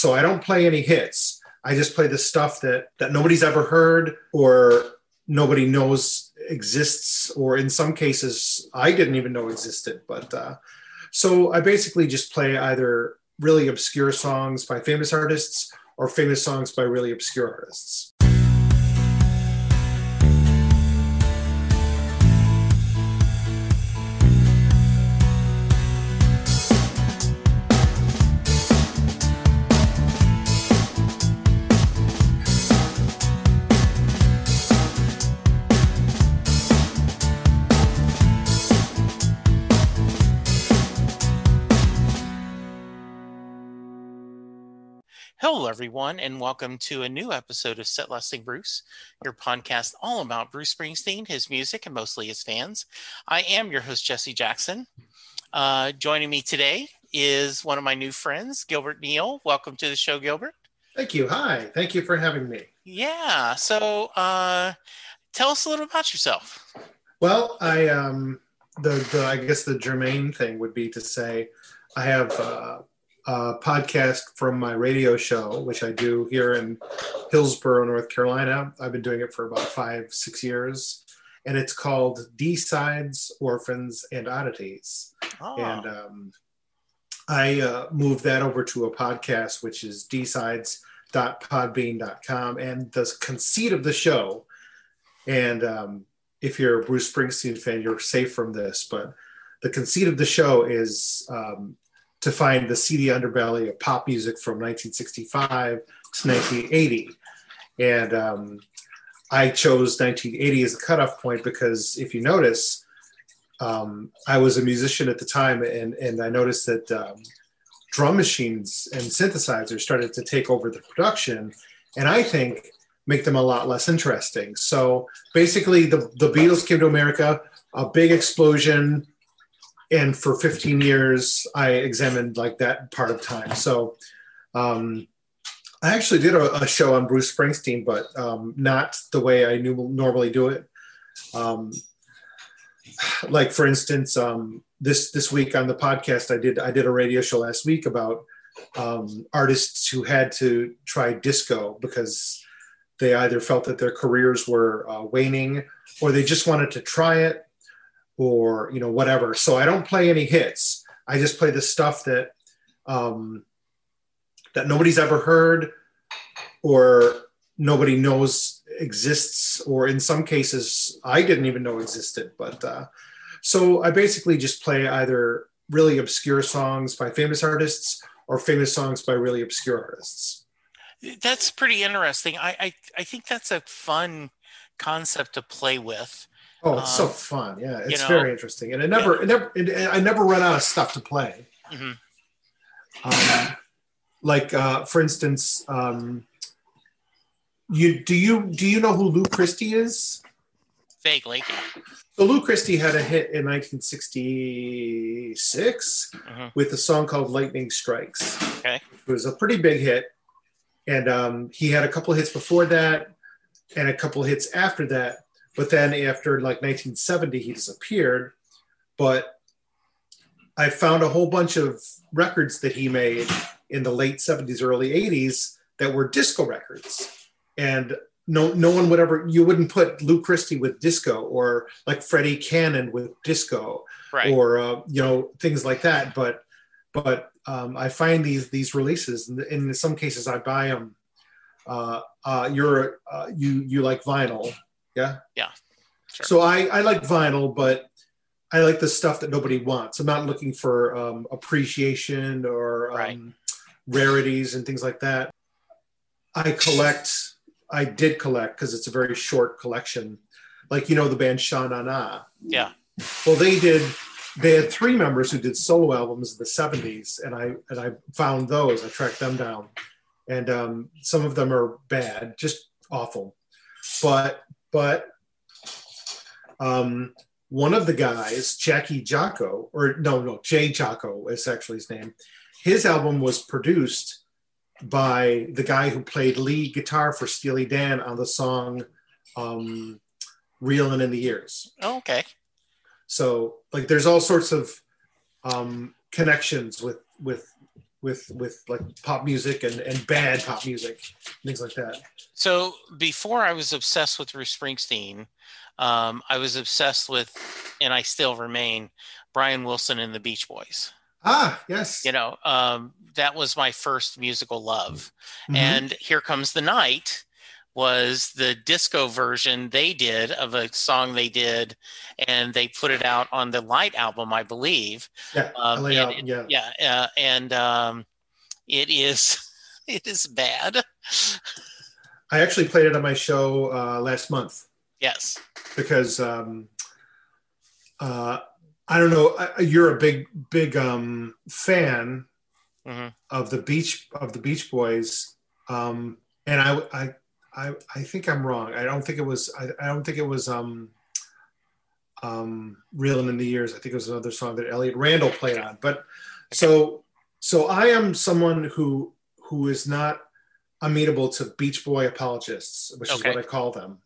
So I don't play any hits. I just play the stuff that that nobody's ever heard or nobody knows exists, or in some cases I didn't even know existed. But uh, so I basically just play either really obscure songs by famous artists or famous songs by really obscure artists. Everyone, and welcome to a new episode of Set Lasting Bruce, your podcast all about Bruce Springsteen, his music, and mostly his fans. I am your host, Jesse Jackson. Uh, joining me today is one of my new friends, Gilbert Neal. Welcome to the show, Gilbert. Thank you. Hi. Thank you for having me. Yeah. So, uh, tell us a little about yourself. Well, I um, the the I guess the germane thing would be to say I have. Uh, uh, podcast from my radio show, which I do here in Hillsborough, North Carolina. I've been doing it for about five, six years. And it's called D Sides, Orphans, and Oddities. Oh. And um, I uh, moved that over to a podcast, which is dsides.podbean.com. And the conceit of the show, and um, if you're a Bruce Springsteen fan, you're safe from this, but the conceit of the show is um, to find the seedy underbelly of pop music from 1965 to 1980. And um, I chose 1980 as the cutoff point because if you notice, um, I was a musician at the time, and, and I noticed that um, drum machines and synthesizers started to take over the production, and I think make them a lot less interesting. So basically, the, the Beatles came to America, a big explosion, and for 15 years i examined like that part of time. So um, i actually did a, a, show on bruce springsteen but um, not the way i knew, normally do it. Um, like for instance um, this this week on the podcast i did i did a radio show last week about um, artists who had to try disco because they either felt that their careers were uh, waning or they just wanted to try it or you know whatever. So I don't play any hits. I just play the stuff that um, that nobody's ever heard or nobody knows exists, or in some cases I didn't even know existed. But uh, so I basically just play either really obscure songs by famous artists or famous songs by really obscure artists. That's pretty interesting. I, I, I think that's a fun concept to play with Oh, it's um, so fun! Yeah, it's you know, very interesting, and it never, yeah. it never, it, I never run out of stuff to play. Mm-hmm. Um, like, uh, for instance, um, you do you do you know who Lou Christie is? Vaguely. So Lou Christie had a hit in 1966 mm-hmm. with a song called "Lightning Strikes." Okay, it was a pretty big hit, and um, he had a couple hits before that, and a couple hits after that but then after like 1970, he disappeared. But I found a whole bunch of records that he made in the late 70s, early 80s that were disco records. And no, no one would ever, you wouldn't put Lou Christie with disco or like Freddie Cannon with disco right. or, uh, you know, things like that. But, but um, I find these, these releases and in some cases I buy them. Uh, uh, you're, uh, you, you like vinyl yeah. Yeah. Sure. So I, I like vinyl, but I like the stuff that nobody wants. I'm not looking for um, appreciation or um, right. rarities and things like that. I collect. I did collect because it's a very short collection. Like you know the band Sha Na Na. Yeah. Well, they did. They had three members who did solo albums in the '70s, and I and I found those. I tracked them down, and um, some of them are bad, just awful. But but um, one of the guys, Jackie Jaco, or no, no, Jay Jaco is actually his name. His album was produced by the guy who played lead guitar for Steely Dan on the song um, "Reelin' in the Years." Oh, okay. So, like, there's all sorts of um, connections with with with with like pop music and and bad pop music, things like that. So before I was obsessed with Bruce Springsteen, um, I was obsessed with, and I still remain, Brian Wilson and the Beach Boys. Ah, yes. You know, um, that was my first musical love. Mhm. And Here Comes the Night was the disco version they did of a song they did, and they put it out on the Light album, I believe. yeah, Um, and album, yeah. yeah, uh, and um, it is it is bad. I actually played it on my show uh, last month Yes. because um, uh, I don't know. You're a big big um, fan hmm of the beach of the Beach Boys, um, and I, I I I think I'm wrong. I don't think it was. I, I don't think it was. Um, um, reeling in the years. I think it was another song that Elliott Randall played on. But so so I am someone who who is not amenable to Beach Boy apologists, which is what I call them,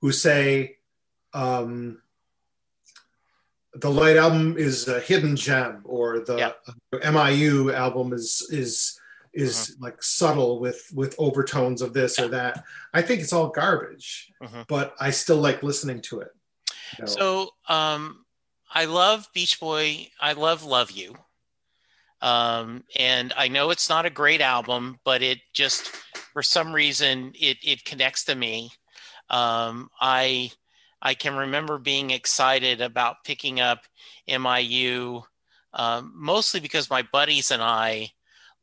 who say um, the Light album is a hidden gem, or the Yeah. MIU album is is is like subtle with with overtones of this or that. I think it's all garbage, Mhm. but I still like listening to it. you know. So um, I love Beach Boy. I love Love You. Um, and I know it's not a great album, but it just for some reason it it connects to me. Um, I I can remember being excited about picking up MIU, um, mostly because my buddies and I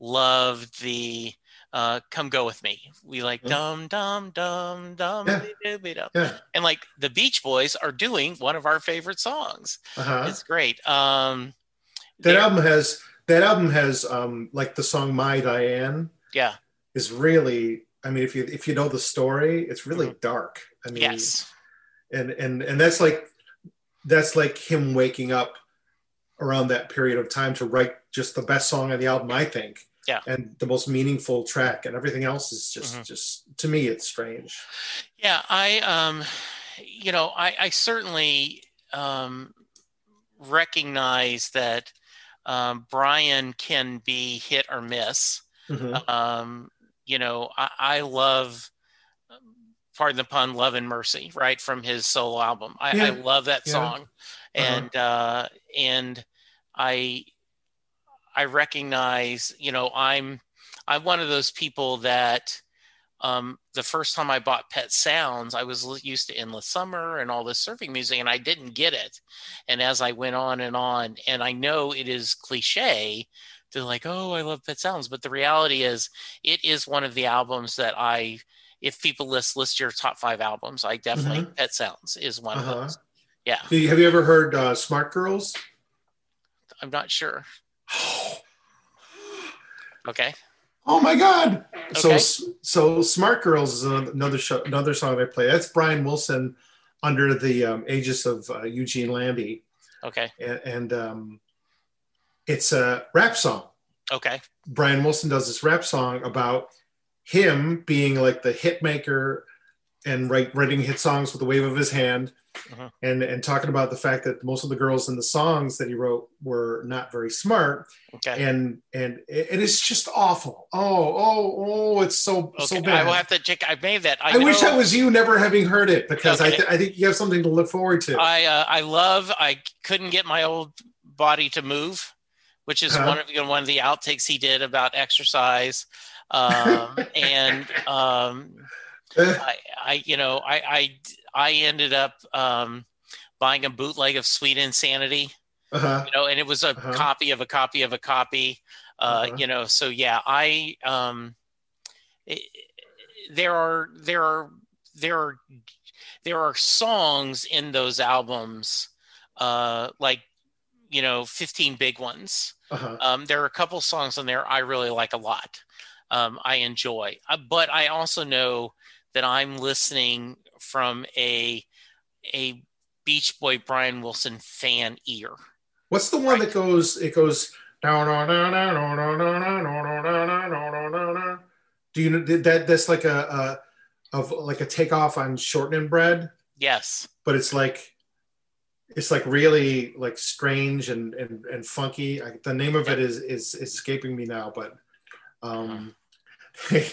loved the uh, "Come Go with Me." We like dum dum dum dum Yeah. and like the Beach Boys are doing one of our favorite songs. uh-huh. It's great. Um, that album has that album has um like the song My Diane yeah, is really I mean if you if you know the story it's really dark. I mean Mm-hmm. yes, and and and that's like that's like him waking up around that period of time to write just the best song on the album I think. Yeah. And the most meaningful track and everything else is just Mhm. just to me it's strange. yeah. I, um, you know, I, I certainly um, recognize that um, Brian can be hit or miss. Mhm. Um, you know, I, I love. Pardon the pun, "Love and Mercy," right from his solo album. I, I love that Yeah. song, and uh, and I I recognize, you know, I'm I'm one of those people that um, the first time I bought Pet Sounds, I was used to Endless Summer and all this surfing music, and I didn't get it. And as I went on and on, and I know it is cliche to like, oh, I love Pet Sounds, but the reality is, it is one of the albums that I, if people list list your top five albums, I definitely Pet Sounds is one Uh-huh. of those. Yeah, Have you ever heard uh, Smart Girls? I'm not sure. Okay. Oh my God! Okay. So, so Smart Girls is another show, another song I play. That's Brian Wilson under the um, aegis of uh, Eugene Landy, Okay. and, and um, it's a rap song. Okay. Brian Wilson does this rap song about him being like the hit maker and write, writing hit songs with the wave of his hand, Mhm. and and talking about the fact that most of the girls in the songs that he wrote were not very smart, Okay. and and it, it is just awful. Oh oh oh, it's so Okay. so I bad. will have to check. I made that. I, I, wish that was you never having heard it because I, th- I think you have something to look forward to. I uh, I love. I couldn't get my old body to move, which is Uh-huh. one of you know, one of the outtakes he did about exercise. Um, and um, I, I you know I I I ended up um, buying a bootleg of Sweet Insanity. uh-huh. You know, and it was a Uh-huh. copy of a copy of a copy. Uh, Uh-huh. You know, so yeah, I um, it, there are there are there are there are songs in those albums uh, like you know 15 big ones Uh-huh. um, there are a couple songs on there i really like a lot um, i enjoy uh, but i also know that I'm listening from a a Beach Boy Brian Wilson fan ear. What's the one right. that goes? It goes. Do you know that that's like a, a of like a takeoff on shortening bread? Yes, but it's like it's like really like strange and and, and funky. I, the name of it is is is escaping me now, but um, they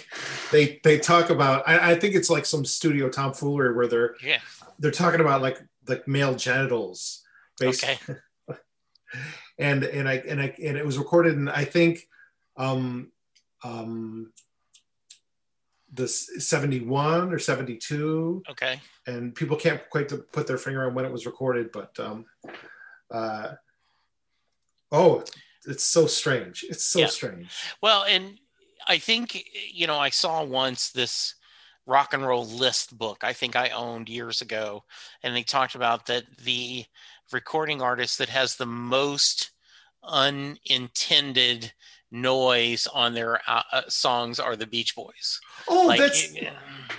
they they talk about. I, I think it's like some studio tomfoolery where they're Yeah. they're talking about like like male genitals, Okay. and and I and I and it was recorded in I think um um this 71 or 72 Okay. and people can't quite put their finger on when it was recorded but um uh oh it's so strange it's so Yeah. strange Well, and I think you know I saw once this rock and roll list book. I think I owned years ago, and they talked about that the recording artist that has the most unintended noise on their uh, uh, songs are the Beach Boys. oh Like, that's y-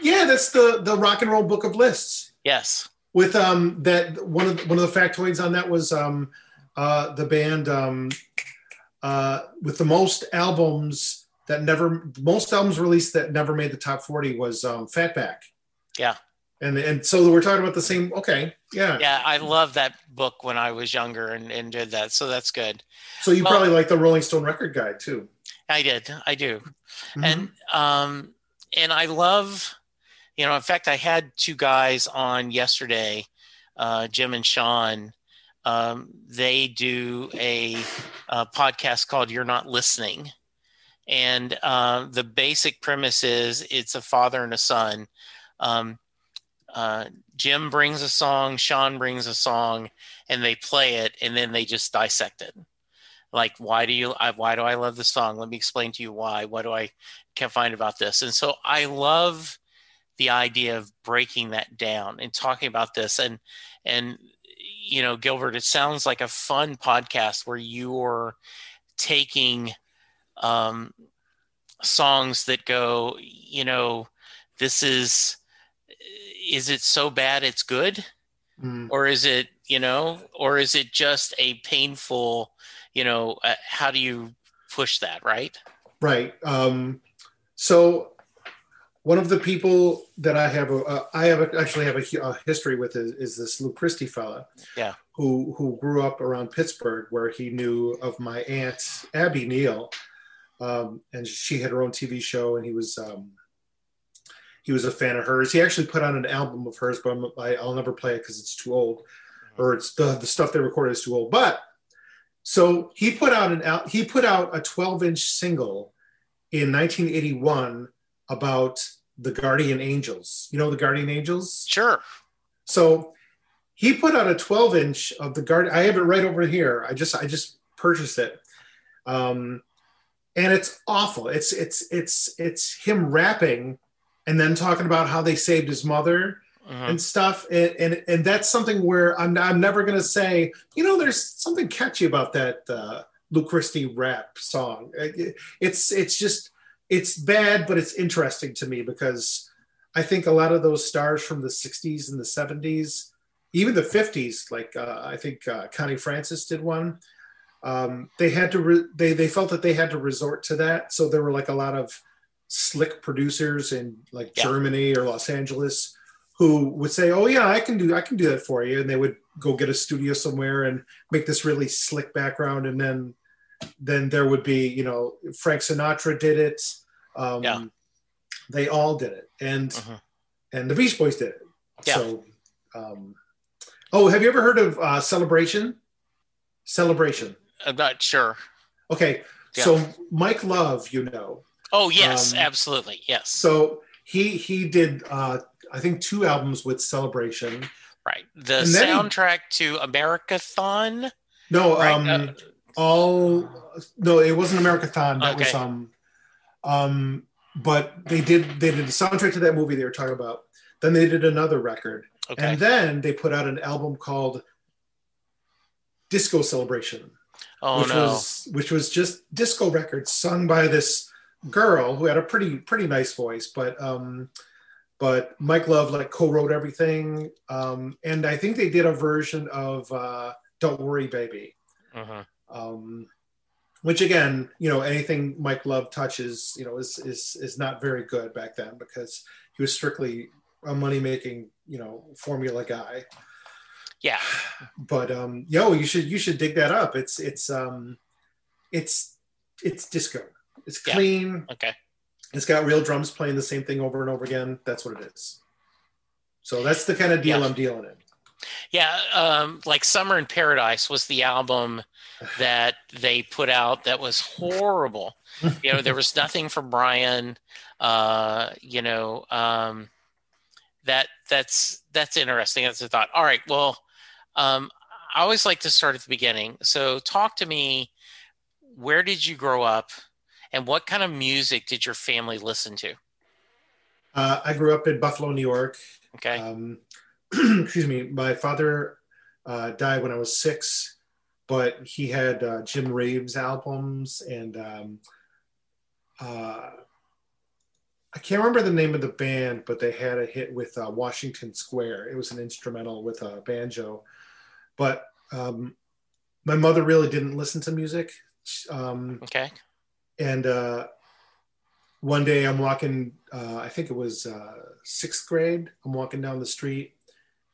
yeah that's the the rock and roll book of lists yes, with um that one of one of the factoids on that was um uh the band um uh with the most albums that never most albums released that never made the top 40 was um fatback Yeah. and and so we're talking about the same okay yeah, yeah, I love that book when I was younger and, and did that, so that's good. so you Well- probably like the rolling stone record guide too I did, I do. Mhm. and um and i love you know in fact i had two guys on yesterday uh jim and sean um they do a, uh podcast called you're not listening and uh, the basic premise is it's a father and a son. Um, uh, jim brings a song sean brings a song and they play it and then they just dissect it. Like why do you I, why do i love this song? Let me explain to you why. What do i can find about this? And so i love the idea of breaking that down and talking about this. And and you know gilbert it sounds like a fun podcast where you're taking um songs that go you know this is is it so bad it's good Mhm. or is it you know or is it just a painful you know uh, how do you push that right Right. Um, so one of the people that I have, a, uh, I have a, actually have a, a history with is, is this Lou Christie fella. Yeah. Who who grew up around Pittsburgh, where he knew of my aunt Abby Neal, um, and she had her own TV show, and he was um, he was a fan of hers. He actually put on an album of hers, but I'm, I, I'll never play it because it's too old, or it's the the stuff they recorded is too old. But so he put out an al- he put out a 12 inch single in 1981 about the Guardian Angels. You know the Guardian Angels? sure So he put out a 12 inch of the guard. I have it right over here. I just I just purchased it, um, and it's awful. It's it's it's it's him rapping, and then talking about how they saved his mother Mhm. and stuff. And, and and that's something where I'm I'm never gonna say you know there's something catchy about that uh, Lou Christie rap song. It- It's it's just it's bad, but it's interesting to me because I think a lot of those stars from the '60s and the '70s, even the '50s, like uh, I think uh, Connie Francis did one. Um, they had to re- they they felt that they had to resort to that, so there were like a lot of slick producers in like Yeah. Germany or Los Angeles who would say, "Oh yeah, I can do I can do that for you," and they would go get a studio somewhere and make this really slick background, and then then there would be you know Frank Sinatra did it, um, Yeah. they all did it, and Mhm. and the Beach Boys did it. Yeah. So, um, oh, have you ever heard of uh, Celebration? Celebration. I'm not sure Okay, Yeah. so Mike Love, you know, oh yes Um, absolutely yes so he he did uh, I think two albums with Celebration. right the then he- soundtrack to americathon No, right um, uh, all no, it wasn't Americathon. That was um, um, but they did they did the soundtrack to that movie they were talking about. Then they did another record, okay and then they put out an album called Disco Celebration, oh which no was which was just disco records sung by this girl who had a pretty pretty nice voice, but um, but Mike Love like co-wrote everything, um, and I think they did a version of uh, "Don't Worry, Baby." Mhm. um, which again, you know, anything Mike Love touches, you know, is is is not very good back then because he was strictly a money making, you know, formula guy. Yeah. But um, yo, you should you should dig that up. It's it's um, it's it's disco. It's Yeah. clean. Okay. It's got real drums playing the same thing over and over again. That's what it is. So that's the kind of deal Yeah. I'm dealing in. Yeah, um, like Summer in Paradise was the album that they put out that was horrible. you know, there was nothing from Brian. Uh, you know, um, that that's that's interesting. That's a thought. All right, well, um, I always like to start at the beginning. So, talk to me. Where did you grow up, and what kind of music did your family listen to? Uh, I grew up in Buffalo, New York. Okay, Um, excuse me. My father uh, died when I was six, but he had uh, Jim Reeves albums and um, uh, I can't remember the name of the band, but they had a hit with uh, Washington Square. It was an instrumental with a banjo. But um, my mother really didn't listen to music. Um, okay, and uh, one day I'm walking, uh, I think it was uh, sixth grade. I'm walking down the street,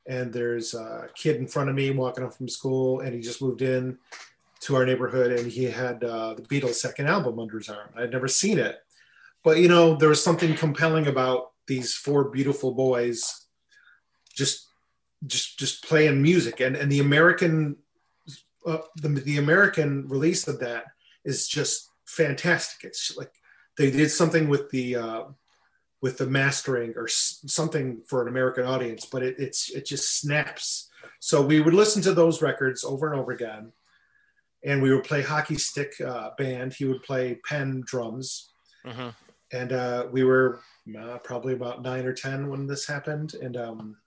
and there's a kid in front of me walking up from school, and he just moved in to our neighborhood, and he had uh, the Beatles' second album under his arm. I'd never seen it, but you know, there was something compelling about these four beautiful boys just just just playing music, and and the American uh, the, the American release of that is just fantastic. It's like they did something with the uh, with the mastering or s- something for an American audience, but it, it's it just snaps. So we would listen to those records over and over again, and we would play hockey stick uh, band. He would play pen drums, hmm and uh, we were uh, probably about nine or ten when this happened, and um,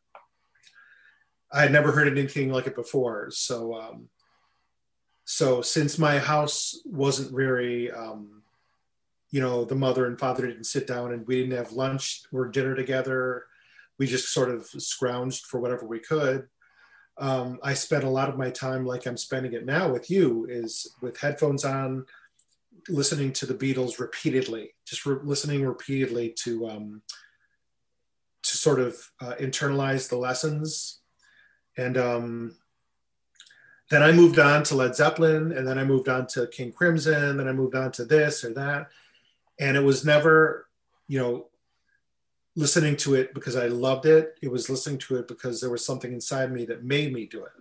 I had never heard anything like it before. So, um, so since my house wasn't very, um, you know, the mother and father didn't sit down and we didn't have lunch or dinner together. We just sort of scrounged for whatever we could. Um, I spent a lot of my time, like I'm spending it now with you, is with headphones on, listening to the Beatles repeatedly, just re- listening repeatedly to um, to sort of uh, internalize the lessons. And um, then I moved on to Led Zeppelin, and then I moved on to King Crimson, then I moved on to this or that, and it was never, you know, listening to it because I loved it. It was listening to it because there was something inside me that made me do it.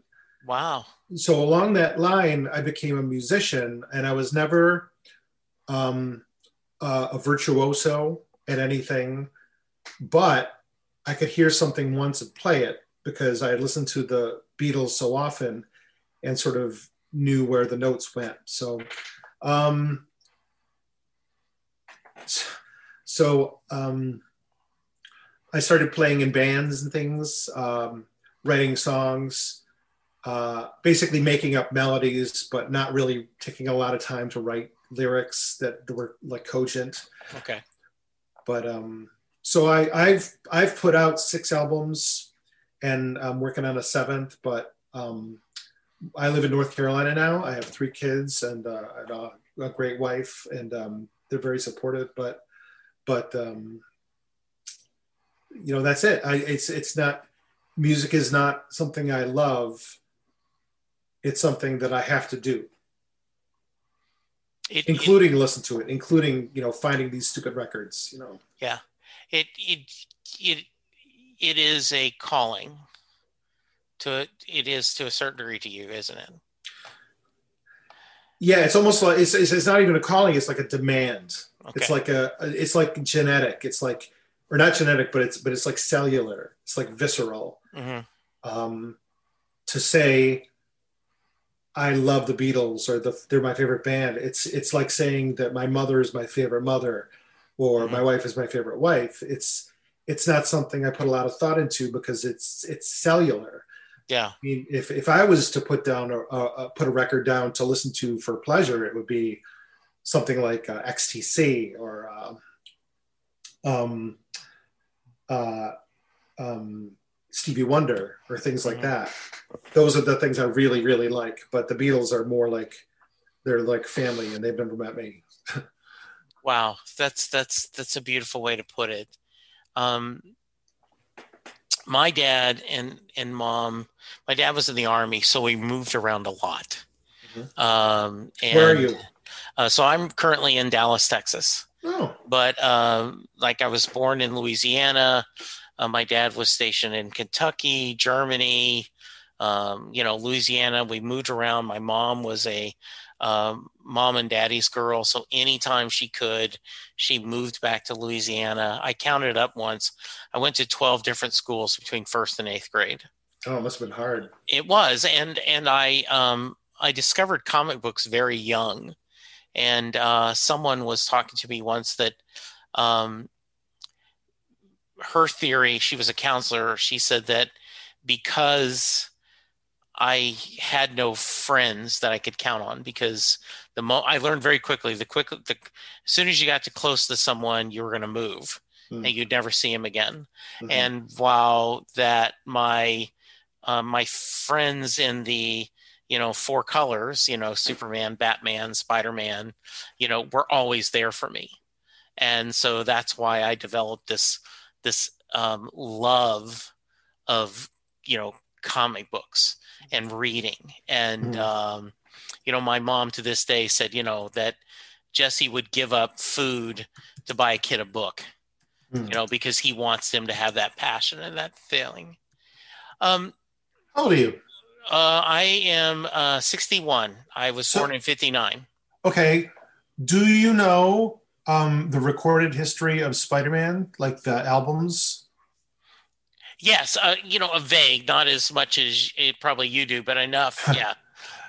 Wow, so along that line, I became a musician, and I was never um, uh, a virtuoso at anything, but I could hear something once and play it because I had listened to the Beatles so often and sort of knew where the notes went. So, um, so um, I started playing in bands and things, um, writing songs uh, basically making up melodies, but not really taking a lot of time to write lyrics that were like cogent. okay, But um, so I, I've I've put out six albums, and I'm working on a seventh. But um, I live in North Carolina now. I have three kids and, uh, and a, a great wife, and um, they're very supportive. But but um, you know that's it. I, it's it's not music is not something I love. It's something that I have to do, it, it, including listen to it, including you know finding these stupid records. You know, Yeah, it it it it is a calling to it is to a certain degree to you isn't it yeah, it's almost like it's, it's, it's not even a calling; it's like a demand. okay It's like a it's like genetic. It's like or not genetic, but it's but it's like cellular. It's like visceral. hmm Um, to say, I love the Beatles or the, they're my favorite band. It's it's like saying that my mother is my favorite mother, or Mhm. my wife is my favorite wife. It's it's not something I put a lot of thought into because it's it's cellular. yeah I mean, if if I was to put down a, a, a put a record down to listen to for pleasure, it would be something like uh, XTC or um, um, uh, um, Stevie Wonder or things like Mhm. that. Those are the things I really really like. But the Beatles are more like they're like family, and they've never met me. wow that's that's that's a beautiful way to put it um my dad and and mom, my dad was in the army, so we moved around a lot. Mhm. Um, and, Where are you? Uh, so I'm currently in Dallas, Texas. Oh, But um, like I was born in Louisiana. Uh, my dad was stationed in Kentucky, Germany, um, you know, Louisiana. We moved around. My mom was a um, mom and daddy's girl. So anytime she could, she moved back to Louisiana. I counted up once. I went to 12 different schools between first and eighth grade. oh, it must have been hard. It was, and and I um I discovered comic books very young, and uh, someone was talking to me once that um, her theory. She was a counselor. She said that because I had no friends that I could count on, because the mo I learned very quickly the quick the as soon as you got too close to someone, you were going to move, Hmm. and you'd never see him again Mhm. and while that my uh, my friends in the you know four colors you know superman batman spider-man you know were always there for me and so that's why i developed this this um, love of you know comic books and reading and Mhm. um, you know my mom to this day said you know that jesse would give up food to buy a kid a book Hmm. you know, because he wants them to have that passion and that feeling. Um, How old are you? uh, I am uh, 61. I was So- born in 59. Okay. Do you know um, the recorded history of Spider-Man, like the albums? Yes, uh, you know, a vague, not as much as it, probably you do, but enough. Yeah.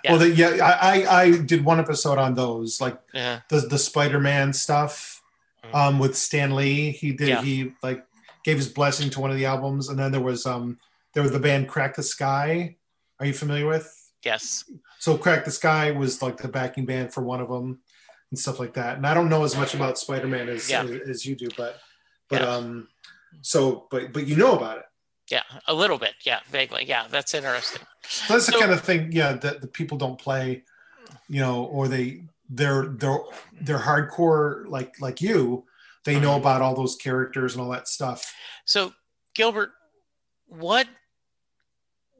Yeah. Well, the, yeah, I, I I did one episode on those, like Yeah. the the Spider-Man stuff Mhm. um, with Stan Lee. He did Yeah. he like gave his blessing to one of the albums, and then there was um there was the band Crack the Sky. Are you familiar with? Yes. So Crack the Sky was like the backing band for one of them and stuff like that. And I don't know as much about Spider-Man as Yeah. as, as you do, but but um so but but you know about it. Yeah. A little bit. Yeah. Vaguely. Yeah. That's interesting. So that's the kind of thing, yeah, that the people don't play, you know, or they they're they're they're hardcore like like you. They know Mhm. about all those characters and all that stuff. So, Gilbert, what,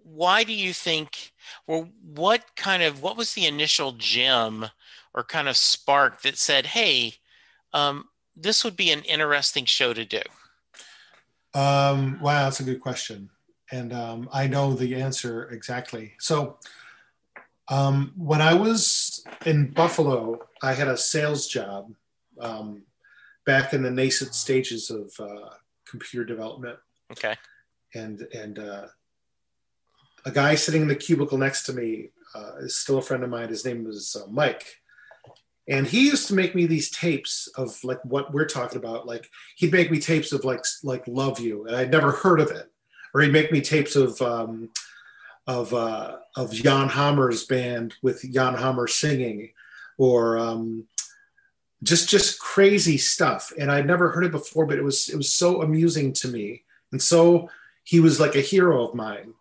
why do you think, or what kind of, what was the initial gem or kind of spark that said, hey, um, this would be an interesting show to do? Um, wow, that's a good question, and um, I know the answer exactly. So, um, when I was in Buffalo, I had a sales job um, back in the nascent stages of uh, computer development. Okay. and and uh, a guy sitting in the cubicle next to me uh, is still a friend of mine. His name was uh, Mike, and he used to make me these tapes of like what we're talking about. Like he'd make me tapes of like like Love You, and I'd never heard of it, or he'd make me tapes of um, of uh, of Jan Hammer's band with Jan Hammer singing, or um, just just crazy stuff. And I'd never heard it before, but it was it was so amusing to me and so he was like a hero of mine.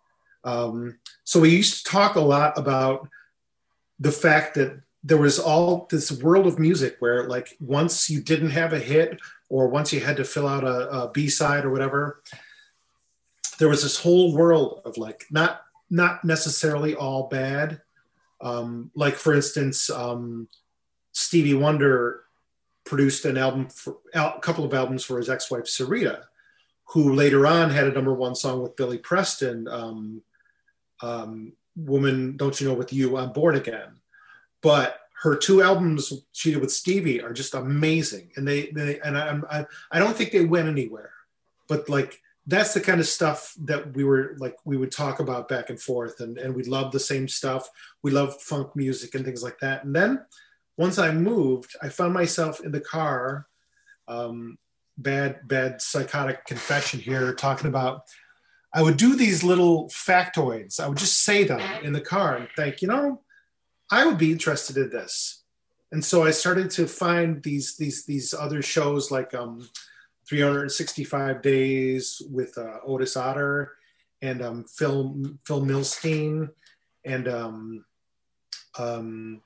Um, so we used to talk a lot about the fact that there was all this world of music where, like, once you didn't have a hit or once you had to fill out a, a B side or whatever, there was this whole world of like not not necessarily all bad. Um, like for instance, um, Stevie Wonder produced an album for a couple of albums for his ex-wife Syreeta who later on had a number one song with Billy Preston, um, um, "Woman, Don't You Know With You, I'm Born Again." But her two albums she did with Stevie are just amazing, and they, they and I, I I don't think they went anywhere, but like that's the kind of stuff that we were like we would talk about back and forth, and and we loved the same stuff. We loved funk music and things like that. And then once I moved, I found myself in the car. Um, bad bad psychotic confession here talking about i would do these little factoids i would just say them in the car and think you know i would be interested in this. And so i started to find these these these other shows like um 365 days with uh, otis fodder and um, phil phil milstein and um, um,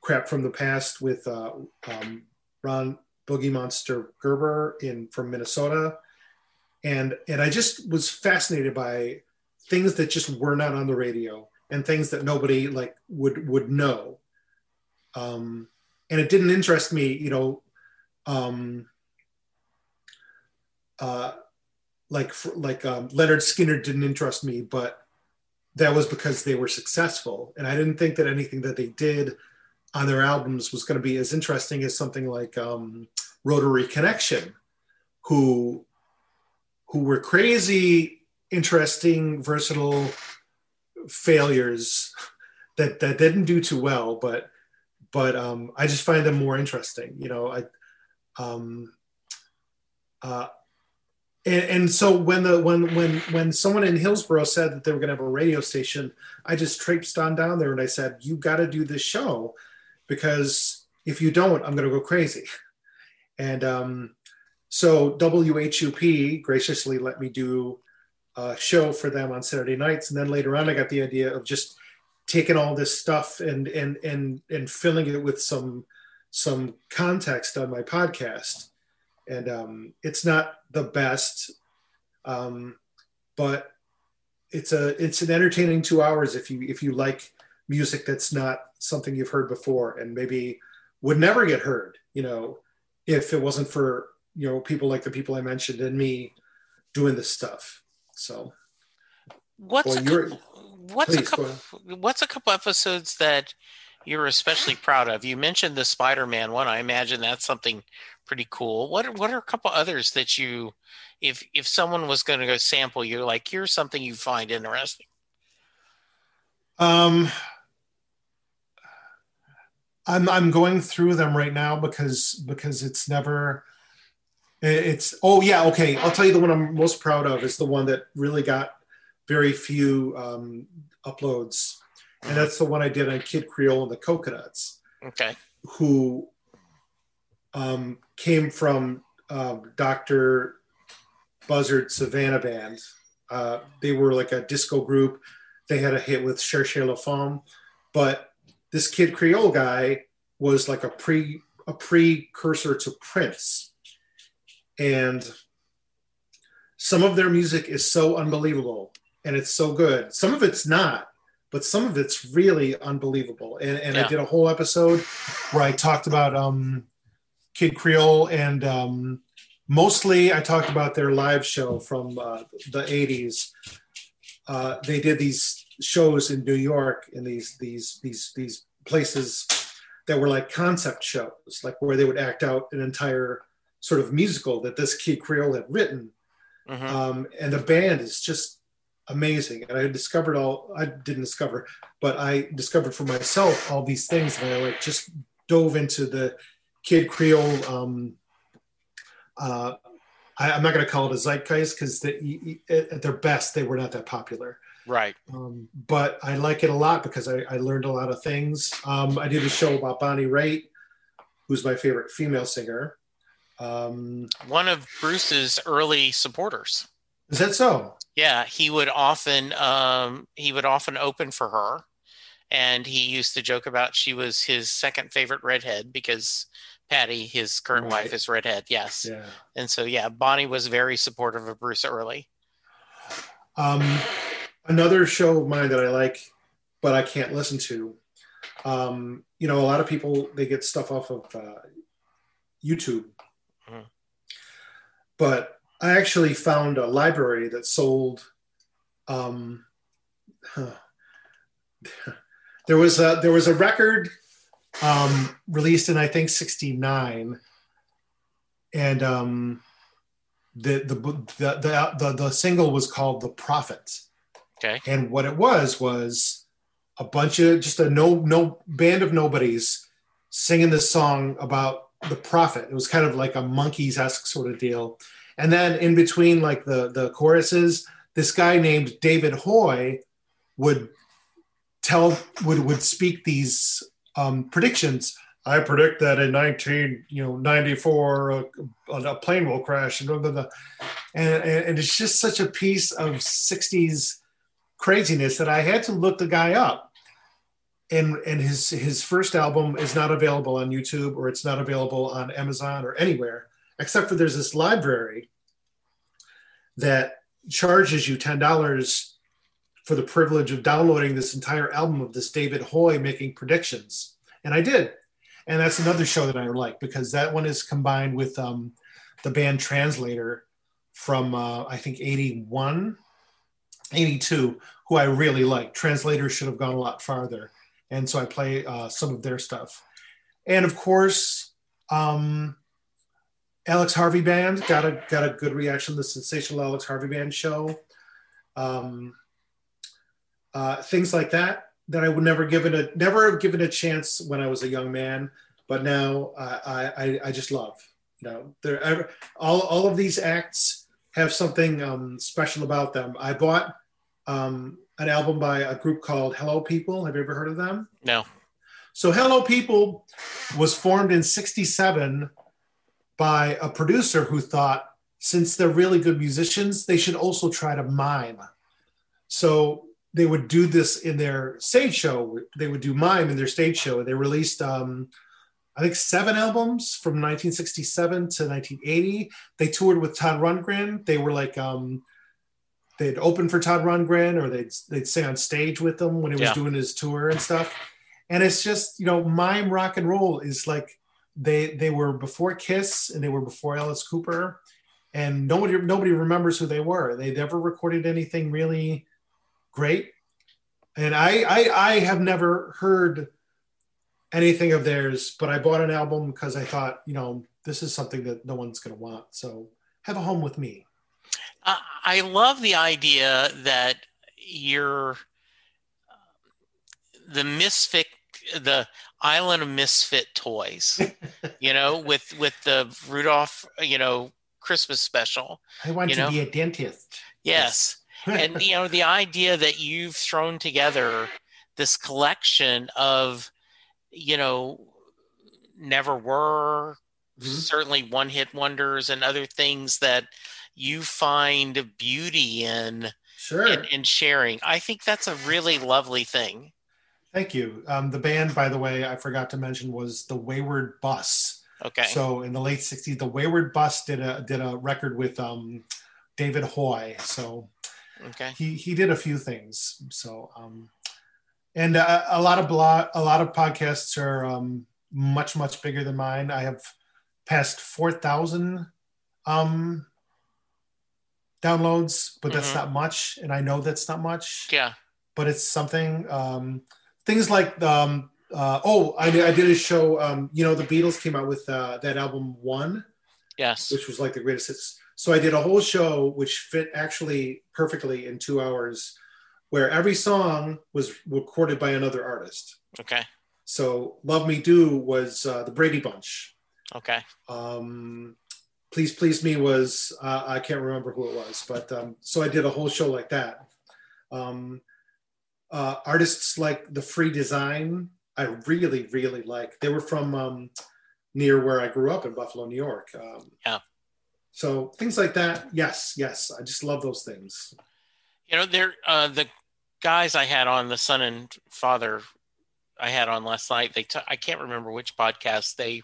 crap from the past with uh, um, ron Boogie Monster Gerber in from Minnesota, and and I just was fascinated by things that just were not on the radio and things that nobody like would would know. Um, and it didn't interest me, you know, um, uh, like like um, Lynyrd Skynyrd didn't interest me, but that was because they were successful, and I didn't think that anything that they did on their albums was going to be as interesting as something like um, Rotary Connection, who who were crazy, interesting, versatile failures that that didn't do too well, but but um, I just find them more interesting. You know, I um, uh, and, and, so when the when when when someone in Hillsborough said that they were going to have a radio station, I just traipsed on down there and I said, "You got to do this show, because if you don't, I'm going to go crazy." And um, so WHUP graciously let me do a show for them on Saturday nights, and then later on, I got the idea of just taking all this stuff and and and and filling it with some some context on my podcast and um, it's not the best, um, but it's a it's an entertaining two hours if you if you like music that's not something you've heard before and maybe would never get heard. You know, if it wasn't for you know people like the people I mentioned and me doing this stuff. So, what's well, a couple, what's a couple what's a couple episodes that you're especially proud of? You mentioned the Spider-Man one. I imagine that's something pretty cool. What are, what are a couple others that you, if if someone was going to go sample, you're like, here's something you find interesting. Um, I'm I'm going through them right now because because it's never. It's oh yeah okay I'll tell you the one I'm most proud of is the one that really got very few um, uploads and that's the one I did on Kid Creole and the Coconuts. Okay. Who um, came from um, Dr. Buzzard Savannah Band. Uh, they were like a disco group. They had a hit with Cherchez la Femme, but this Kid Creole guy was like a pre a precursor to Prince, and some of their music is so unbelievable and it's so good. Some of it's not, but some of it's really unbelievable. And, and yeah. I did a whole episode where I talked about um, Kid Creole, and um, mostly I talked about their live show from uh, the 80s. Uh, they did these shows in New York in these these these these places that were like concept shows, like where they would act out an entire sort of musical that this Kid Creole had written. Mm-hmm. Um, and the band is just amazing. And I discovered all I didn't discover, but I discovered for myself all these things, and I like just dove into the Kid Creole. Um, uh, I, am not going to call it a zeitgeist because at their best they were not that popular. Right. Um, but I like it a lot because I, I learned a lot of things. Um, I did a show about Bonnie Raitt, who's my favorite female singer. Um, One of Bruce's early supporters. Is that so? Yeah, he would often um, he would often open for her, and he used to joke about she was his second favorite redhead because Patty, his current right. wife, is redhead. Yes. Yeah. And so, yeah, Bonnie was very supportive of Bruce early. Um, another show of mine that I like, but I can't listen to. Um, you know, a lot of people they get stuff off of uh, YouTube. But I actually found a library that sold. Um, huh, there was a there was a record um, released in I think '69, and um, the, the, the the the single was called "The Prophet." Okay. And what it was was a bunch of just a no no band of nobodies singing this song about the prophet. It was kind of like a Monkees esque sort of deal. And then in between like the the choruses, this guy named David Hoy would tell would would speak these um, predictions. I predict that in 19, you know, 94, a, a plane will crash, and, blah, blah, blah. And, and it's just such a piece of 60s craziness that I had to look the guy up. And and his his first album is not available on YouTube or it's not available on Amazon or anywhere except for there's this library that charges you ten dollars for the privilege of downloading this entire album of this David Hoy making predictions, and I did, and that's another show that I like because that one is combined with um, the band Translator from uh, I think 81, 82, who I really like. Translator should have gone a lot farther, and so I play uh, some of their stuff, and of course. Um, Alex Harvey Band got a got a good reaction. The sensational Alex Harvey Band show, um, uh, things like that that I would never given a never have given a chance when I was a young man, but now I I, I just love. You know, there all all of these acts have something um, special about them. I bought um, an album by a group called Hello People. Have you ever heard of them? No. So Hello People was formed in '67 by a producer who thought since they're really good musicians, they should also try to mime. So they would do this in their stage show. They would do mime in their stage show. They released, um, I think, seven albums from 1967 to 1980. They toured with Todd Rundgren. They were like, um, they'd open for Todd Rundgren or they'd, they'd sing on stage with him when he was yeah. doing his tour and stuff. And it's just, you know, mime rock and roll is like they they were before Kiss and they were before Alice Cooper, and nobody nobody remembers who they were. They never recorded anything really great, and I I, I have never heard anything of theirs, but I bought an album because I thought you know this is something that no one's going to want. So have a home with me. I love the idea that you're the misfit the island of misfit toys you know with with the rudolph you know christmas special i want to know? be a dentist yes and you know the idea that you've thrown together this collection of you know never were mm-hmm. certainly one hit wonders and other things that you find beauty in sure in, in sharing i think that's a really lovely thing Thank you. Um, the band, by the way, I forgot to mention was the Wayward Bus. Okay. So in the late '60s, the Wayward Bus did a did a record with um, David Hoy. So okay, he he did a few things. So um, and uh, a lot of blog, a lot of podcasts are um, much much bigger than mine. I have passed four thousand um, downloads, but that's mm-hmm. not much, and I know that's not much. Yeah. But it's something. Um, things like um, uh, oh, I, I, did a show. Um, you know, the Beatles came out with uh, that album One, yes, which was like the greatest hits. So I did a whole show which fit actually perfectly in two hours, where every song was recorded by another artist. Okay. So "Love Me Do" was uh, the Brady Bunch. Okay. Um, "Please Please Me" was uh, I can't remember who it was, but um, so I did a whole show like that. Um, uh, artists like the Free Design, I really, really like. They were from um, near where I grew up in Buffalo, New York. Um, yeah. So things like that, yes, yes, I just love those things. You know, they're uh, the guys I had on the son and father I had on last night. They t- I can't remember which podcast they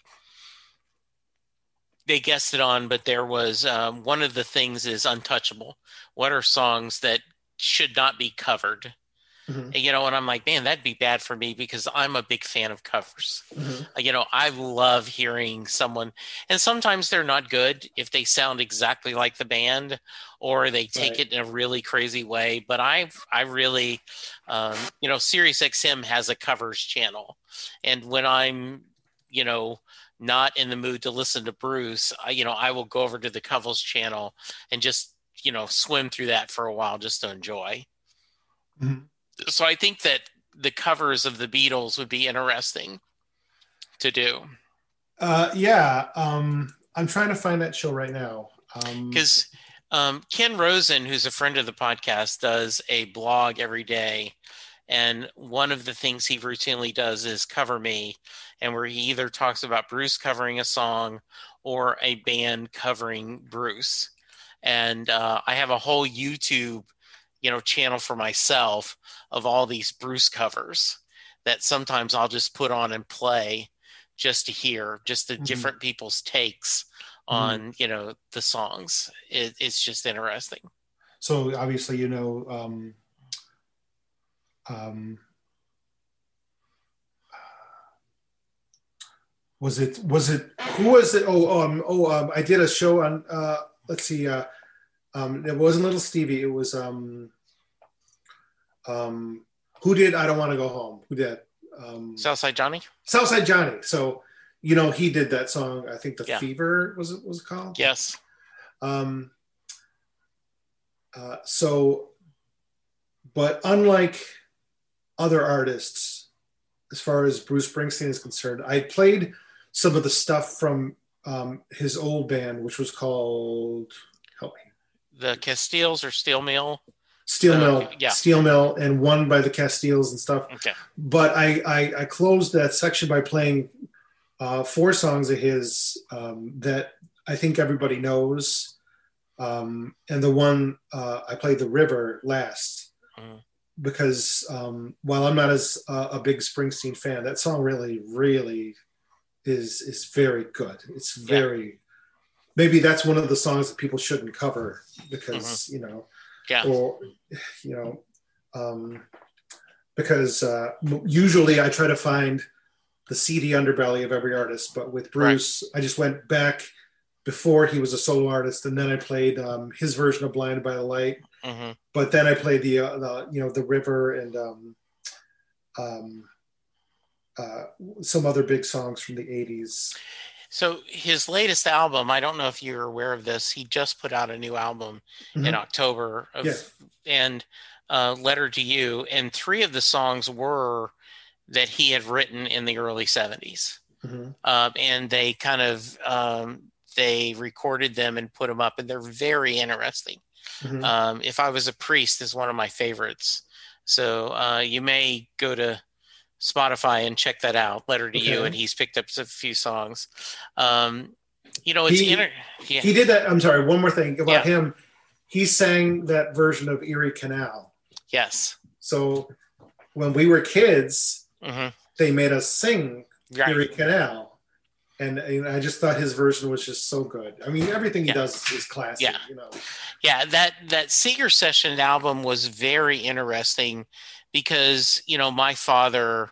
they guessed it on, but there was um, one of the things is untouchable. What are songs that should not be covered? Mm-hmm. You know, and I'm like, man, that'd be bad for me because I'm a big fan of covers. Mm-hmm. You know, I love hearing someone, and sometimes they're not good if they sound exactly like the band or they take right. it in a really crazy way. But I, I really, um, you know, Sirius XM has a covers channel, and when I'm, you know, not in the mood to listen to Bruce, I, you know, I will go over to the covers channel and just, you know, swim through that for a while just to enjoy. Mm-hmm so I think that the covers of the Beatles would be interesting to do. Uh, yeah, um, I'm trying to find that show right now. Because um, um, Ken Rosen, who's a friend of the podcast, does a blog every day. And one of the things he routinely does is cover me, and where he either talks about Bruce covering a song or a band covering Bruce. And uh, I have a whole YouTube you know channel for myself of all these Bruce covers that sometimes I'll just put on and play just to hear just the mm-hmm. different people's takes on you know the songs. It, it's just interesting. So obviously, you know, um, um, was it was it who was it? Oh, um, oh, um, I did a show on. Uh, let's see. Uh, um, it wasn't Little Stevie. It was um, um, who did I don't want to go home? Who did? Um, Southside Johnny. Southside Johnny. So you know he did that song. I think the Yeah. Fever was it was it called. Yes. Um, uh, so, but unlike other artists, as far as Bruce Springsteen is concerned, I played some of the stuff from um, his old band, which was called help me, The Castiles or Steel Mill. Steel Uh, Mill, yeah. Steel Mill, and one by the Castiles and stuff. Okay. But I, I, I closed that section by playing uh, four songs of his um, that I think everybody knows. Um, and the one uh, I played the river last Mhm. because um, while I'm not as uh, a big Springsteen fan, that song really, really is is very good. It's Yeah. very maybe that's one of the songs that people shouldn't cover because you know Yeah. or you know um, because uh, usually I try to find the seedy underbelly of every artist, but with Bruce, I just went back before he was a solo artist, and then I played um, his version of "Blinded by the Light." hmm But then I played the, uh, the you know the river and um, um, uh, some other big songs from the '80s. So his latest album, I don't know if you're aware of this. He just put out a new album in Mhm. October, of, Yeah. and uh, "Letter to You," and three of the songs were that he had written in the early '70s, Mhm. um, and they kind of um, they recorded them and put them up, and they're very interesting. Mhm. Um, if I was a priest is one of my favorites. So uh, you may go to Spotify and check that out. Letter to you, and he's picked up a few songs. Um, you know, it's He- inter- yeah, He did that. I'm sorry. One more thing about Yeah. him. He sang that version of Erie Canal. yes, So when we were kids, hmm they made us sing right. Erie Canal. And, and I just thought his version was just so good. I mean, everything he Yeah. does is classic. Yeah. You know. yeah that that seeger session album was very interesting because you know my father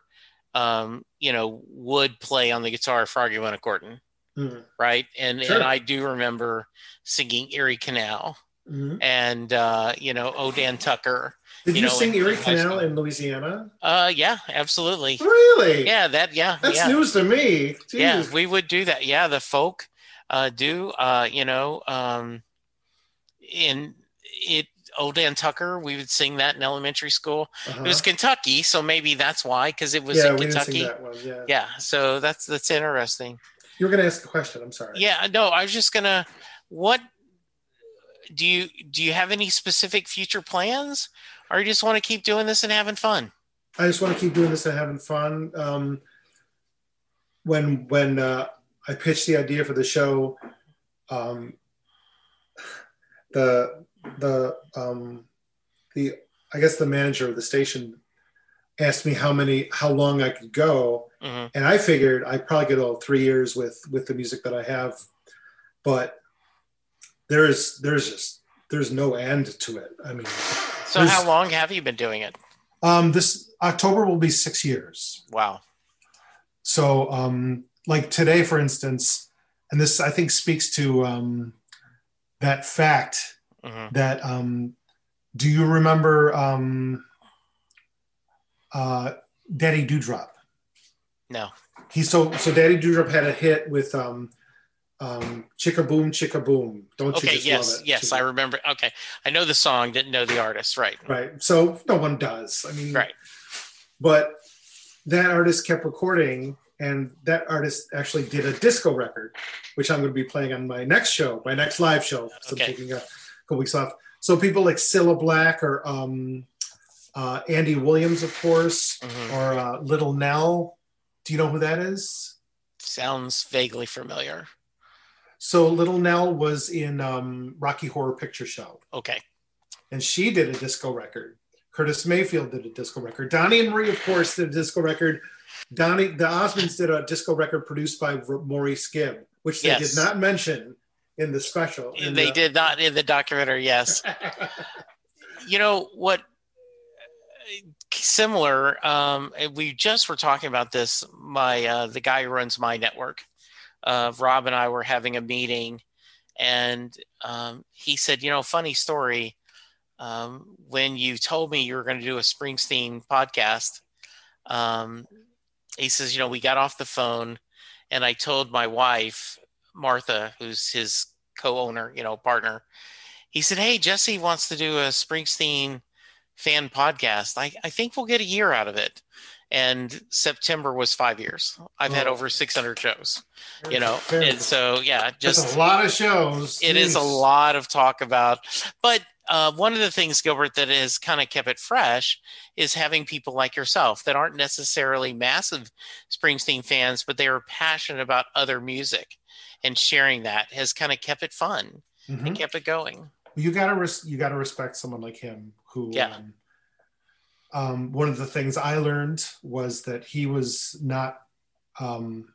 um you know would play on the guitar froggy went a-courtin, Mhm. right and Sure. and i do remember singing erie canal Mhm. and uh you know old dan tucker Did You you, know, sing Erie Canal in Louisiana? uh yeah absolutely Really? yeah that yeah That's yeah news to me. Jeez. yeah we would do that yeah the folk uh do uh you know um in it old dan tucker we would sing that in elementary school Uh-huh. It was Kentucky, so maybe that's why, because it was yeah, in we didn't Kentucky. one. Yeah. Yeah, so that's that's interesting. You were going to ask a question. I'm sorry. Yeah, no, I was just gonna. What do you do? You have any specific future plans, or you just want to keep doing this and having fun? I just want to keep doing this and having fun. Um, when when uh, I pitched the idea for the show, um, the the um, the I guess the manager of the station asked me how many how long I could go, hmm and I figured I probably could go three years with with the music that I have, but there's there's just there's no end to it. I mean, So, how long have you been doing it? um, this October will be six years. Wow. So, um, like today, for instance, and this I think speaks to um, that fact hmm that um, do you remember um, uh, Daddy Dewdrop? No. He so so Daddy Dewdrop had a hit with um, um, Chicka Boom Chicka Boom. Don't you Okay. just Yes. love it? Yes, I remember. Okay, I know the song. Didn't know the artist. Right. right. So no one does. I mean, Right. but that artist kept recording and that artist actually did a disco record which i'm going to be playing on my next show my next live show so Okay. i'm taking a couple weeks off so people like cilla black or um, uh, andy williams of course Mhm. or uh, little nell do you know who that is Sounds vaguely familiar. so little nell was in um, rocky horror picture show Okay. and she did a disco record. Curtis Mayfield did a disco record. Donnie and Marie, of course, did a disco record. Donnie, the Osmonds did a disco record produced by Maurice Gibb, which they Yes. did not mention in the special. In they the, did not in the documentary. Yes. you know what? Similar. Um, we just were talking about this. My uh, the guy who runs my network, uh, Rob and I were having a meeting, and um, he said, "You know, funny story. Um, when you told me you were going to do a Springsteen podcast, um, he says, you know, we got off the phone, and I told my wife Martha, who's his co-owner, you know, partner. He said, "Hey, Jesse wants to do a Springsteen fan podcast. I, I think we'll get a year out of it." And September was five years. I've oh. had over 600 shows, you know, and so yeah, just That's a lot of shows. It Jeez. is a lot of talk about, but uh, one of the things, Gilbert, that has kind of kept it fresh is having people like yourself that aren't necessarily massive Springsteen fans, but they are passionate about other music and sharing that has kind of kept it fun mm-hmm. and kept it going. You gotta res- you gotta respect someone like him who. Yeah. Um, um, one of the things I learned was that he was not um,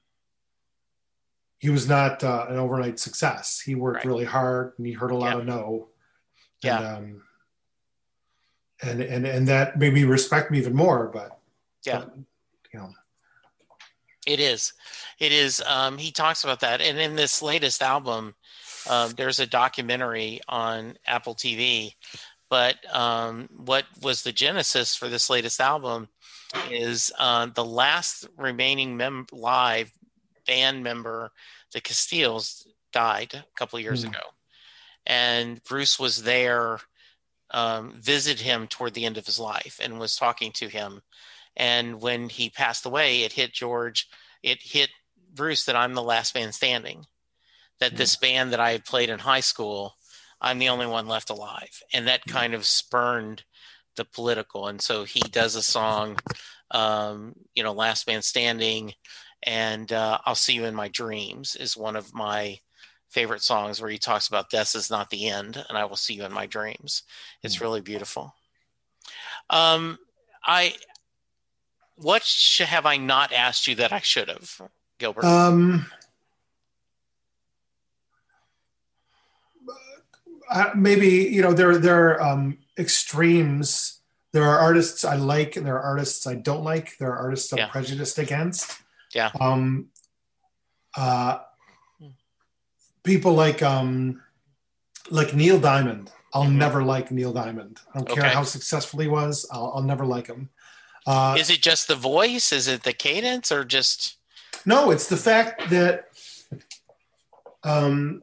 he was not uh, an overnight success. He worked right. really hard and he heard a lot yeah. of no. Yeah. And, um, and and and that made me respect me even more. But yeah, but, it is. It is. Um, he talks about that. And in this latest album, um, there's a documentary on Apple TV. But um, what was the genesis for this latest album is uh, the last remaining mem- live band member, the Castiles, died a couple years mm. ago. And Bruce was there, um, visited him toward the end of his life, and was talking to him and when he passed away, it hit George, it hit Bruce that I'm the last man standing. That this hmm. band that I had played in high school, I'm the only one left alive. And that hmm. kind of spurned the political. And so he does a song, um, you know, Last Man Standing, and uh, I'll See You in My Dreams is one of my favorite songs where he talks about death is not the end and I will see you in my dreams. It's hmm. really beautiful. Um, I what sh- have I not asked you that I should have, Gilbert? Um, uh, maybe you know there there are um, extremes. There are artists I like, and there are artists I don't like. There are artists I'm yeah. prejudiced against. Yeah. Um, uh, people like um, like Neil Diamond. I'll mm-hmm. never like Neil Diamond. I don't care how successful he was. I'll, I'll never like him. Uh, is it just the voice? Is it the cadence, or just? No, it's the fact that. Um,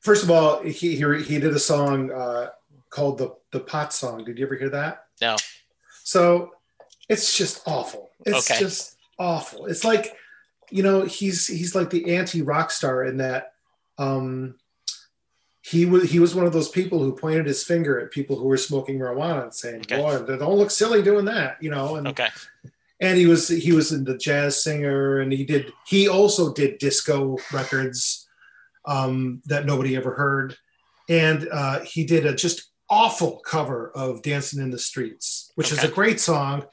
first of all, he he, he did a song uh, called the the pot song. Did you ever hear that? No. So it's just awful. It's okay. just awful. It's like, you know, he's he's like the anti rock star in that. Um, he was he was one of those people who pointed his finger at people who were smoking marijuana and saying, okay. "Boy, don't look silly doing that," you know. And okay. And he was he was in the jazz singer, and he did he also did disco records um, that nobody ever heard, and uh, he did a just awful cover of "Dancing in the Streets," which okay. is a great song.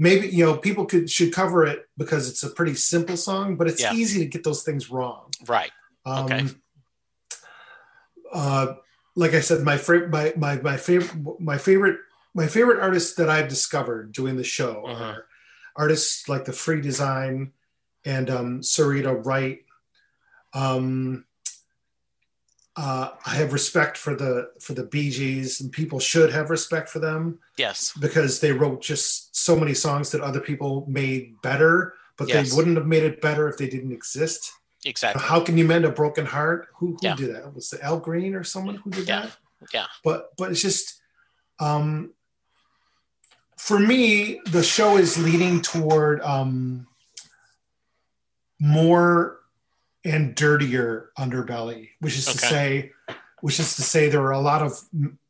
Maybe you know people could should cover it because it's a pretty simple song, but it's yeah. easy to get those things wrong. Right. Um, okay uh, like I said, my, my my my favorite my favorite my favorite artists that I've discovered doing the show uh-huh. are artists like the Free Design and um, Syreeta Wright. Um, uh, I have respect for the for the Bee Gees, and people should have respect for them. Yes, because they wrote just so many songs that other people made better, but yes. they wouldn't have made it better if they didn't exist. Exactly. How can you mend a broken heart? Who, who yeah. did that? Was it Al Green or someone who did yeah. that? Yeah. But but it's just um for me, the show is leading toward um more and dirtier underbelly, which is okay. to say, which is to say, there are a lot of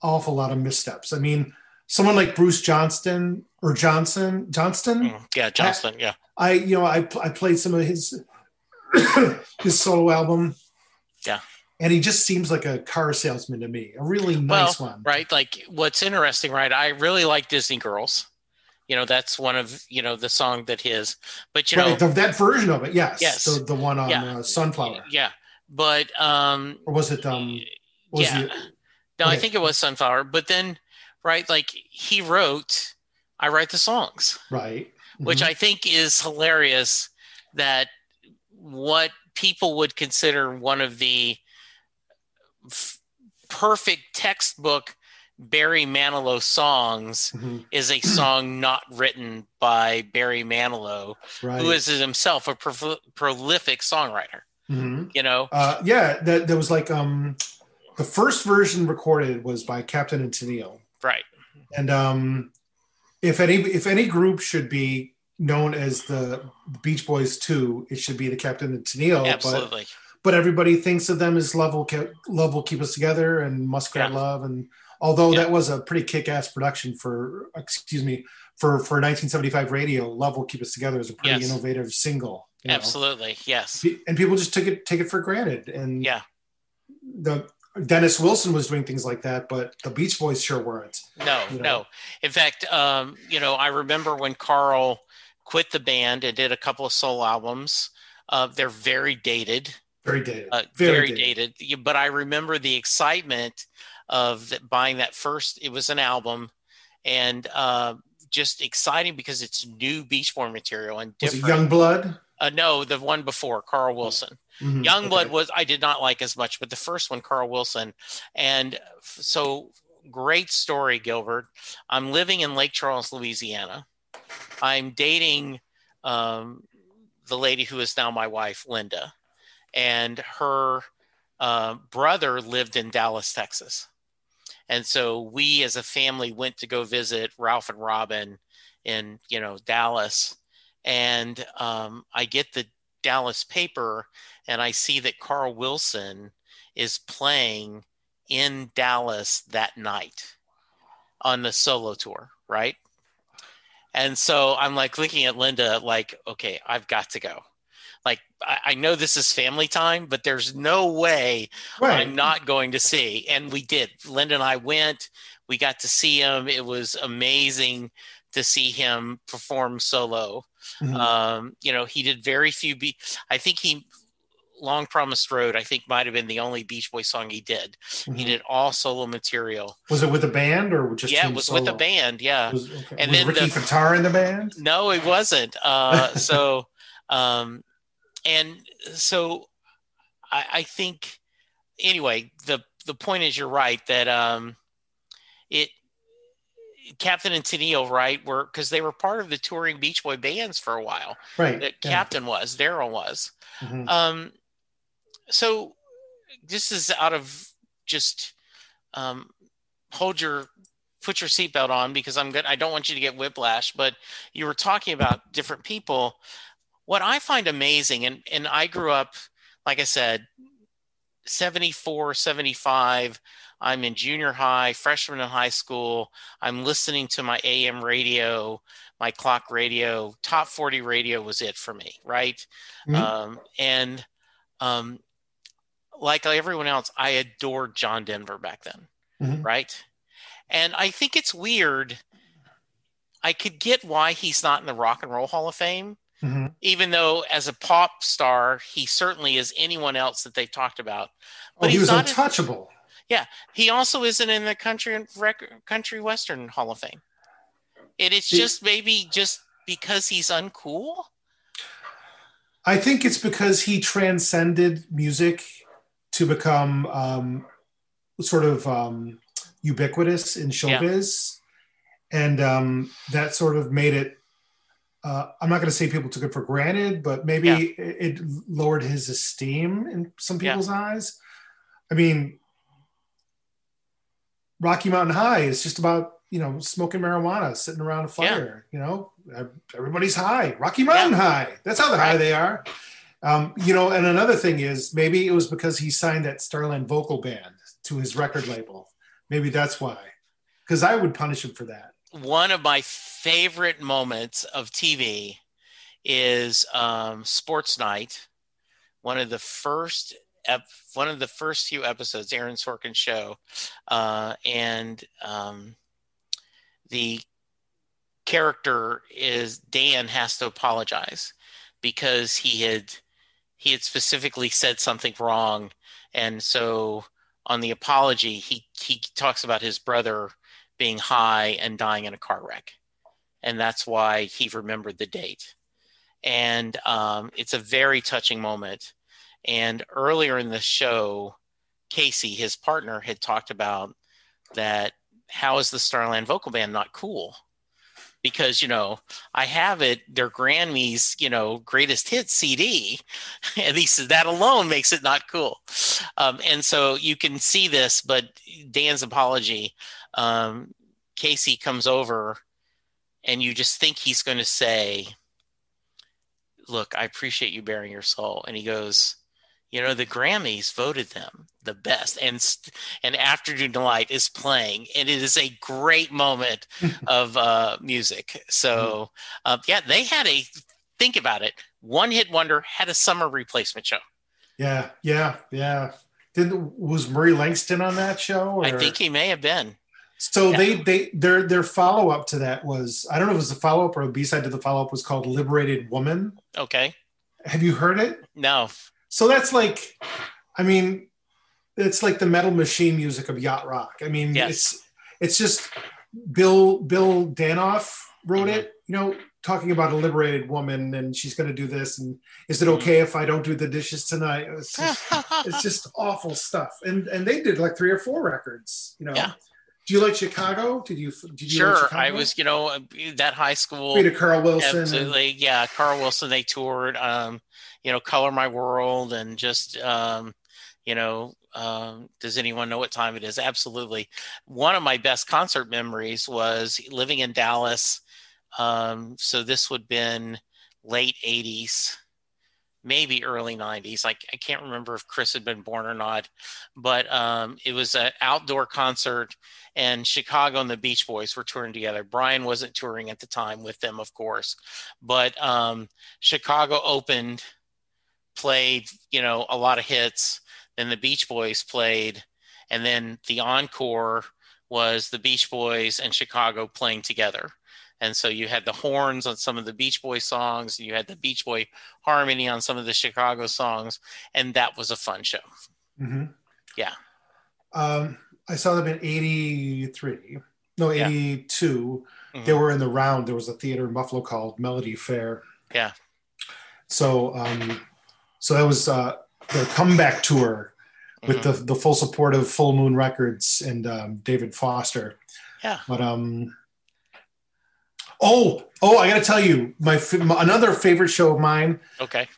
awful lot of missteps. I mean, someone like Bruce Johnston or Johnson Johnston, mm, yeah, Johnston, I, yeah. I you know I I played some of his his solo album. Yeah. And he just seems like a car salesman to me, a really nice well, one. Right. Like what's interesting, right? I really like Disney Girls. You know, that's one of, you know, the song that his, but you right, know, the, that version of it. Yes. Yes. The, the one on yeah. uh, Sunflower. Yeah. but um, or was it um? Was yeah. it- no, I think it was Sunflower. But then, right, like he wrote, I write the songs, right. which Mhm. I think is hilarious. That what people would consider one of the f- perfect textbook Barry Manilow songs Mhm. is a song not written by Barry Manilow, right. who is himself a pro- prolific songwriter. Mhm. You know, Uh, yeah, that there was like um, the first version recorded was by Captain and Tennille, right? and um, if any if any group should be known as the Beach Boys two, it should be the Captain and Tennille. But Absolutely. but everybody thinks of them as love will Ke- love will keep us together and Muskrat Yeah. Love, and although Yeah. that was a pretty kick ass production for excuse me for for 1975 radio, Love will keep us together is a pretty Yes. innovative single. you know. Absolutely. Yes. and people just took it take it for granted and Yeah. the dennis wilson was doing things like that but the beach boys sure weren't No, You know? no. In fact, um, you know, I remember when Carl quit the band and did a couple of solo albums. Uh, they're very dated, very dated uh, very, very, dated. dated. But I remember the excitement of buying that first. It was an album, and uh, just exciting because it's new Beach Boy material and was it different. young blood uh, no, the one before Carl Wilson. Mhm, Youngblood okay. was I did not like as much, but the first one, Carl Wilson, and so great story, Gilbert. I'm living in Lake Charles, Louisiana. I'm dating um, the lady who is now my wife, Linda, and her uh, brother lived in Dallas, Texas, and so we as a family went to go visit Ralph and Robin in you know Dallas, and um, I get the Dallas paper and I see that Carl Wilson is playing in Dallas that night on the solo tour, right? And so I'm like looking at Linda, like, okay, I've got to go. Like, I, I know this is family time, but there's no way right I'm not going to see. And we did. Linda and I went. We got to see him. It was amazing to see him perform solo. Mhm. Um, you know, he did very few. Be- I think he, Long Promised Road, I think might have been the only Beach Boy song he did. He Mhm. did all solo material. was it with a band or just yeah, it was with a band. Yeah. was, okay. And was then ricky the- Fataar in the band No, it wasn't. Uh, so, um, and so I, I think anyway, the, the point is you're right that, um, it, Captain and Tennille, right, were because they were part of the touring Beach Boy bands for a while. right That yeah. Captain was, Daryl was. Mhm. Um, so this is out of just um, hold your put your seatbelt on because I'm good. I don't want you to get whiplash. But you were talking about different people. What I find amazing, and and I grew up, like I said, 74, 75. I'm in junior high, freshman in high school. I'm listening to my AM radio, my clock radio, top 40 radio was it for me, right? Mhm. Um, and um, like everyone else, I adored John Denver back then, Mhm. right? And I think it's weird. I could get why he's not in the Rock and Roll Hall of Fame, Mhm. even though as a pop star, he certainly is anyone else that they've talked about. he he's was not in- untouchable he also isn't in the country and rec- country western Hall of Fame. And it's He- just maybe just because he's uncool. I think it's because he transcended music to become um, sort of um, ubiquitous in showbiz, and um, that sort of made it. Uh, I'm not going to say people took it for granted, but maybe Yeah. it, it lowered his esteem in some Yeah. people's eyes. I mean, Rocky Mountain High is just about you know smoking marijuana, sitting around a fire. You know, everybody's high. Rocky Mountain High. That's how the high they are. Um, you know, and another thing is maybe it was because he signed that Starland vocal band to his record label. Maybe that's why. Because I would punish him for that. one of my favorite moments of TV is um, Sports Night. One of the first, ep- one of the first few episodes, Aaron Sorkin show, uh, and um, the character is Dan has to apologize because he had he had specifically said something wrong, and so on the apology, he he talks about his brother being high and dying in a car wreck, and that's why he remembered the date. And um, it's a very touching moment. And earlier in the show, Casey, his partner, had talked about that. How is the Starland vocal band not cool? Because you know I have it their Grammys you know greatest hits CD, at least that alone makes it not cool, um, and so you can see this. But Dan's apology, um, Casey comes over, and you just think he's going to say, "Look, I appreciate you bearing your soul," and he goes, you know the grammys voted them the best and and afternoon delight is playing and it is a great moment of uh, music. So uh, yeah they had a think about it one hit wonder had a summer replacement show. Yeah yeah yeah. Did was murray langston on that show or? i think he may have been. So yeah. they they their their follow-up to that was i don't know if it was a follow-up or a b-side to the follow-up was called liberated woman. Okay. Have you heard it? No so that's like, I mean, it's like the metal machine music of yacht rock. I mean, yes. it's it's just Bill Bill Danoff wrote mm-hmm. it. You know, talking about a liberated woman and she's going to do this and is it mm-hmm. okay if I don't do the dishes tonight? It's just, it's just awful stuff. And and they did like three or four records. You know. Yeah. Do you like Chicago? Did you? Did you sure, like I was. You know, that high school. Rita Carl Wilson. Absolutely, and, yeah. Carl Wilson. They toured. Um, you know, Color My World and just, um, you know, um, does anyone know what time it is? Absolutely. One of my best concert memories was living in Dallas. Um, so this would have been late 80s, maybe early 90s. Like I can't remember if Chris had been born or not, but um, it was an outdoor concert, and Chicago and the Beach Boys were touring together. Brian wasn't touring at the time with them, of course, but um, Chicago opened played, you know, a lot of hits. Then the Beach Boys played, and then the encore was the Beach Boys and Chicago playing together. And so you had the horns on some of the Beach Boy songs, and you had the Beach Boy harmony on some of the Chicago songs, and that was a fun show. Mm-hmm. Yeah. Um, I saw them in '83, no '82. Yeah. Mm-hmm. They were in the round. There was a theater in Buffalo called Melody Fair. Yeah. So um, so that was uh, their comeback tour with mm-hmm. the the full support of Full Moon Records and um, David Foster. Yeah. But um. Oh, oh! I got to tell you, my, my, another favorite show of mine. Okay.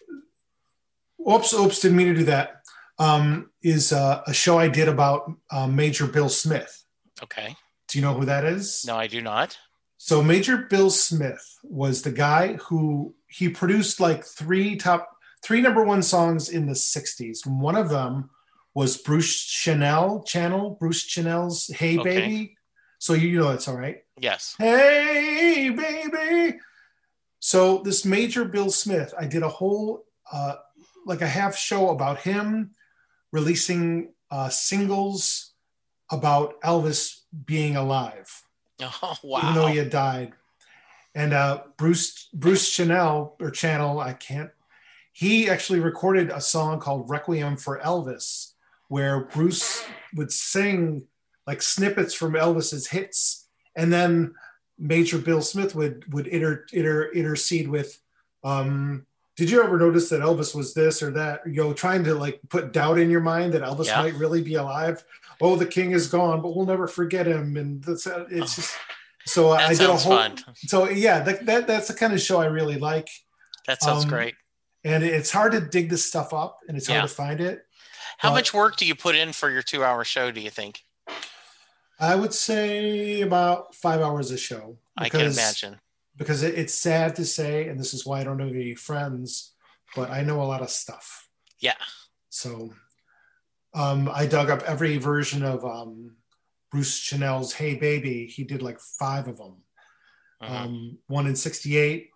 Oops, oops! Didn't mean to do that. Um, is uh, a show I did about uh, Major Bill Smith. Okay. Do you know who that is? No, I do not. So Major Bill Smith was the guy who he produced like three top three number one songs in the 60s. One of them was Bruce Channel channel, Bruce Channel's Hey okay. Baby. So you know it's all right. Yes. Hey baby. So this major Bill Smith, I did a whole uh, like a half show about him releasing uh, singles about Elvis being alive. Oh wow! Even though he had died, and uh, Bruce Bruce Chanel or Channel, I can't he actually recorded a song called Requiem for Elvis, where Bruce would sing like snippets from Elvis's hits, and then Major Bill Smith would would inter, inter, intercede with. Um, did you ever notice that Elvis was this or that? You know, trying to like put doubt in your mind that Elvis yeah. might really be alive. Oh, the king is gone, but we'll never forget him. And that's uh, it's just so I did a whole. Fun. So yeah, that, that that's the kind of show I really like. That sounds um, great and it's hard to dig this stuff up and it's hard to find it. How much work do you put in for your two hour show, do you think? I would say about five hours a show. Because, I can imagine. Because it, it's sad to say, and this is why I don't have any friends, but I know a lot of stuff. Yeah. So um, I dug up every version of um, Bruce Channel's Hey Baby. He did like five of them. Uh-huh. Um, one in 68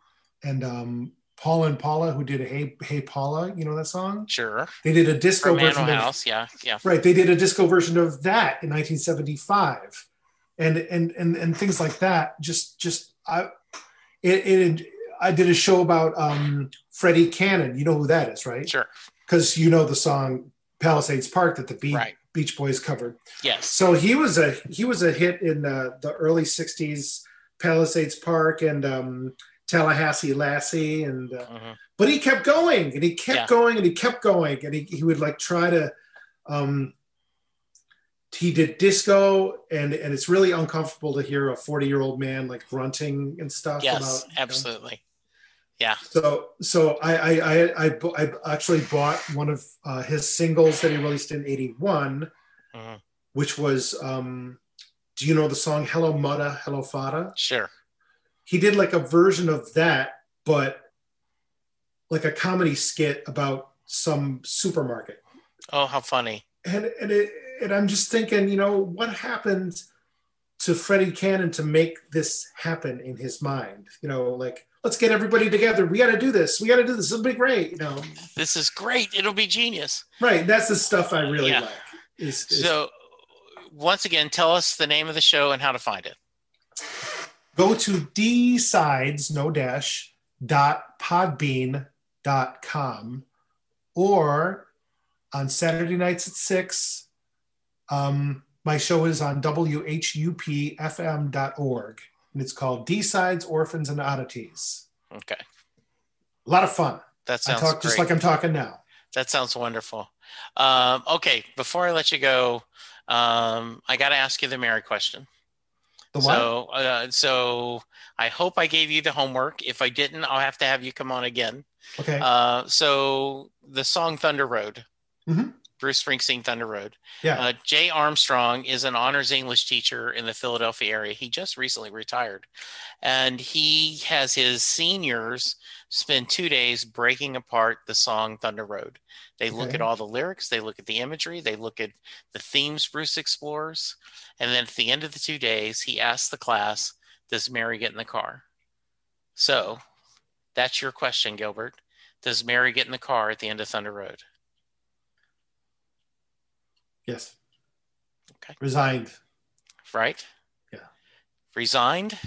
and um, Paul and Paula, who did Hey Hey Paula, you know that song? Sure. They did a disco From version. Animal of, House, yeah, yeah. Right. They did a disco version of that in 1975, and and and and things like that. Just just I, it, it I did a show about um, Freddie Cannon. You know who that is, right? Sure. Because you know the song Palisades Park that the Right. Beach Boys covered. Yes. So he was a he was a hit in the, the early '60s, Palisades Park and um, Tallahassee Lassie, and uh, Mhm. but he kept going and he kept Yeah. going and he kept going and he, he would like try to um he did disco and and it's really uncomfortable to hear a 40 year old man like grunting and stuff Yes. about, you know. Absolutely. Yeah. so so I I, I I I actually bought one of uh, his singles that he released in 81 Mhm. which was um do you know the song hello mutta hello fada Sure. He did like a version of that, but like a comedy skit about some supermarket. Oh, how funny. And and it and I'm just thinking, you know, what happened to Freddie Cannon to make this happen in his mind? You know, like let's get everybody together. We got to do this. We got to do this. It'll be great. You know, This is great. It'll be genius. right? That's the stuff I really Yeah. like. Is, is So, once again, tell us the name of the show and how to find it. Go to dsides no dash dot podbean dot com or on saturday nights at six um, my show is on whupfm.org and it's called d-sides orphans and oddities Okay. a lot of fun That i sounds talk great. just like i'm talking now That sounds wonderful. Um, okay, before I let you go, um, I got to ask you the Mary question. The what So, uh, so I hope I gave you the homework. If I didn't, I'll have to have you come on again. okay Uh, so, the song Thunder Road, Mhm. Bruce Springsteen Thunder Road. yeah Uh, Jay Armstrong is an honors English teacher in the Philadelphia area. He just recently retired. And he has his seniors spend two days breaking apart the song Thunder Road. They look Okay. at all the lyrics, they look at the imagery, they look at the themes Bruce explores. And then at the end of the two days, he asks the class, Does Mary get in the car? So that's your question, Gilbert. Does Mary get in the car at the end of Thunder Road? yes Okay. resigned Right? Yeah. Resigned?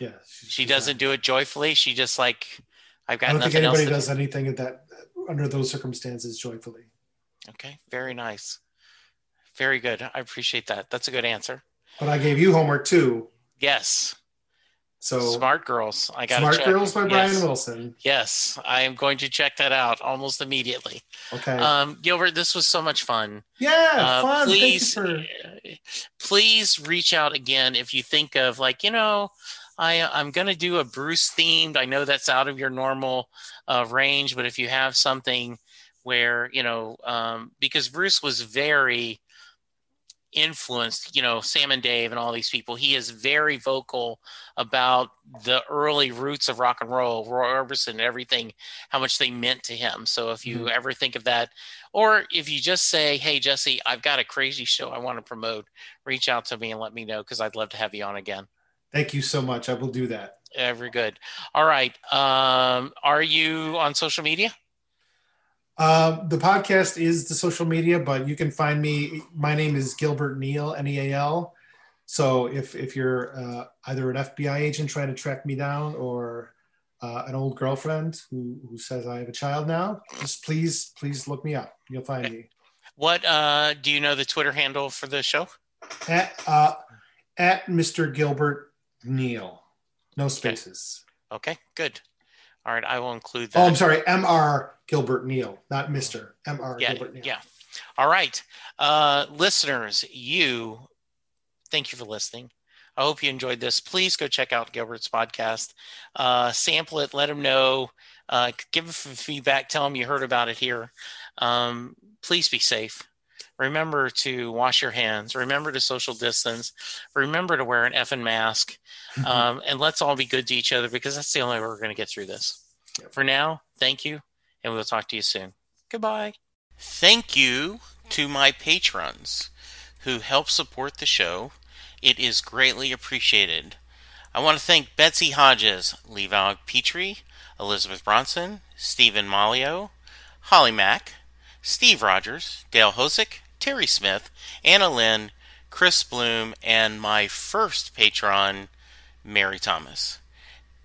yeah She doesn't do it joyfully. She just like, I've i don't think anybody does anything at that under those circumstances joyfully. Okay, very nice. Very good. I appreciate that. That's a good answer. but i gave you homework too Yes. so Smart girls. I got Smart check. Girls by Brian Yes. Wilson. Yes, I am going to check that out almost immediately. Okay. Um, Gilbert, this was so much fun. yeah, Uh, fun. please, Thank you please reach out again if you think of like you know, I I'm gonna do a Bruce themed. I know that's out of your normal uh, range, but if you have something where you know, um, because Bruce was very influenced, you know, Sam and Dave and all these people. He is very vocal about the early roots of rock and roll, Roy Orbison, and everything, how much they meant to him. So if you Mhm. ever think of that, or if you just say, "Hey, Jesse, I've got a crazy show I want to promote," reach out to me and let me know because I'd love to have you on again. Thank you so much. I will do that. Every good. All right. Um, are you on social media? Uh, the podcast is the social media, but you can find me. My name is Gilbert Neal, N E A L. So if if you're uh, either an FBI agent trying to track me down or uh, an old girlfriend who, who says I have a child now, just please please look me up. You'll find me What uh, do you know the Twitter handle for the show? at uh, at Mr. Gilbert Neal. No spaces. Okay, good. All right, I will include that. Oh. I'm sorry, Mr. Gilbert Neal, not Mr. Mr. yeah, Gilbert Neal. yeah. All right, uh, listeners, you, thank you for listening. I hope you enjoyed this. Please go check out Gilbert's podcast, uh, sample it, let him know, uh, give him feedback, tell him you heard about it here. Um, please be safe. Remember to wash your hands. Remember to social distance. Remember to wear an effing mask. Um, and let's all be good to each other because that's the only way we're going to get through this. Yep. For now, thank you, and we'll talk to you soon. Goodbye. Thank you to my patrons who help support the show. It is greatly appreciated. I want to thank Betsy Hodges, Levi Petrie, Elizabeth Bronson, Stephen Malio, Holly Mack, Steve Rogers, Dale Hosick, Terry Smith, Anna Lynn, Chris Bloom, and my first patron, Mary Thomas.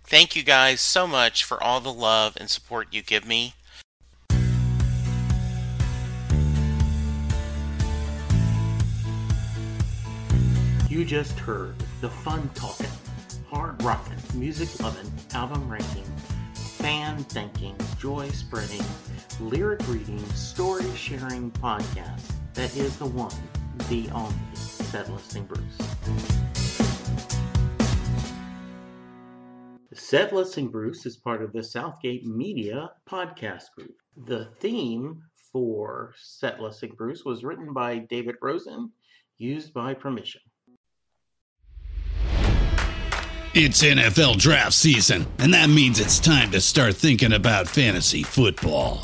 Thank you guys so much for all the love and support you give me. You just heard the fun talking, hard rocking, music loving, album ranking, fan thinking, joy spreading, lyric reading, story sharing podcast that is the one, the only Set Listing Bruce. Set Listing Bruce is part of the Southgate Media podcast group. The theme for Set Listing Bruce was written by David Rosen, used by permission. It's NFL draft season, and that means it's time to start thinking about fantasy football.